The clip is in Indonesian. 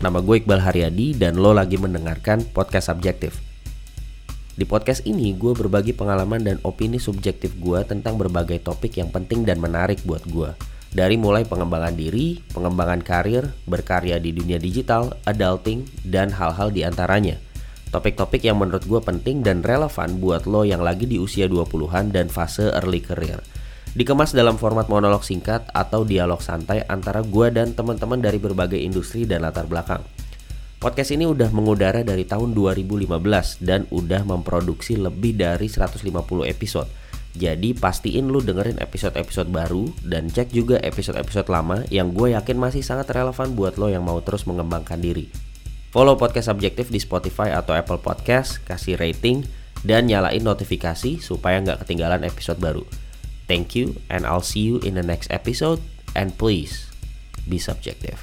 Nama gue Iqbal Haryadi dan lo lagi mendengarkan podcast subjektif. Di podcast ini gue berbagi pengalaman dan opini subjektif gue tentang berbagai topik yang penting dan menarik buat gue. Dari mulai pengembangan diri, pengembangan karir, berkarya di dunia digital, adulting, dan hal-hal di antaranya. Topik-topik yang menurut gue penting dan relevan buat lo yang lagi di usia 20-an dan fase early career. Dikemas dalam format monolog singkat atau dialog santai antara gue dan teman-teman dari berbagai industri dan latar belakang. Podcast ini udah mengudara dari tahun 2015 dan udah memproduksi lebih dari 150 episode. Jadi pastiin lu dengerin episode-episode baru dan cek juga episode-episode lama yang gue yakin masih sangat relevan buat lo yang mau terus mengembangkan diri. Follow podcast subjektif di Spotify atau Apple Podcast, kasih rating, dan nyalain notifikasi supaya nggak ketinggalan episode baru. Thank you, and I'll see you in the next episode. And please be subjective.